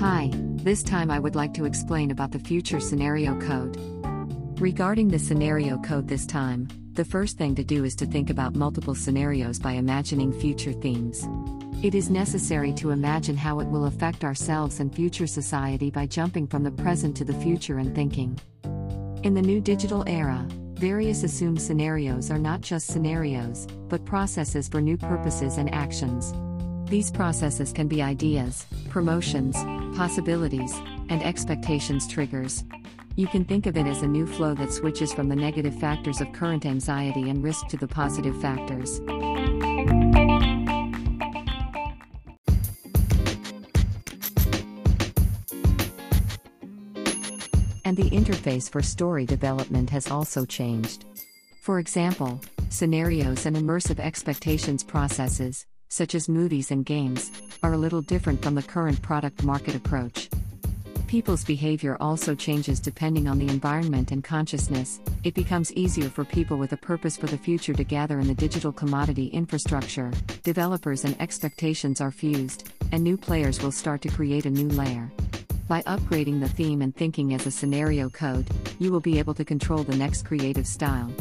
Hi, this time I would like to explain about the future scenario code. Regarding the scenario code this time, the first thing to do is to think about multiple scenarios by imagining future themes. It is necessary to imagine how it will affect ourselves and future society by jumping from the present to the future and thinking. In the new digital era, various assumed scenarios are not just scenarios, but processes for new purposes and actions. These processes can be ideas, promotions, possibilities, and expectations triggers. You can think of it as a new flow that switches from the negative factors of current anxiety and risk to the positive factors. And the interface for story development has also changed. For example, scenarios and immersive expectations processes, such as movies and games, are a little different from the current product market approach. People's behavior also changes depending on the environment and consciousness. It becomes easier for people with a purpose for the future to gather in the digital commodity infrastructure. Developers and expectations are fused, and new players will start to create a new layer. By upgrading the theme and thinking as a scenario code, you will be able to control the next creative style.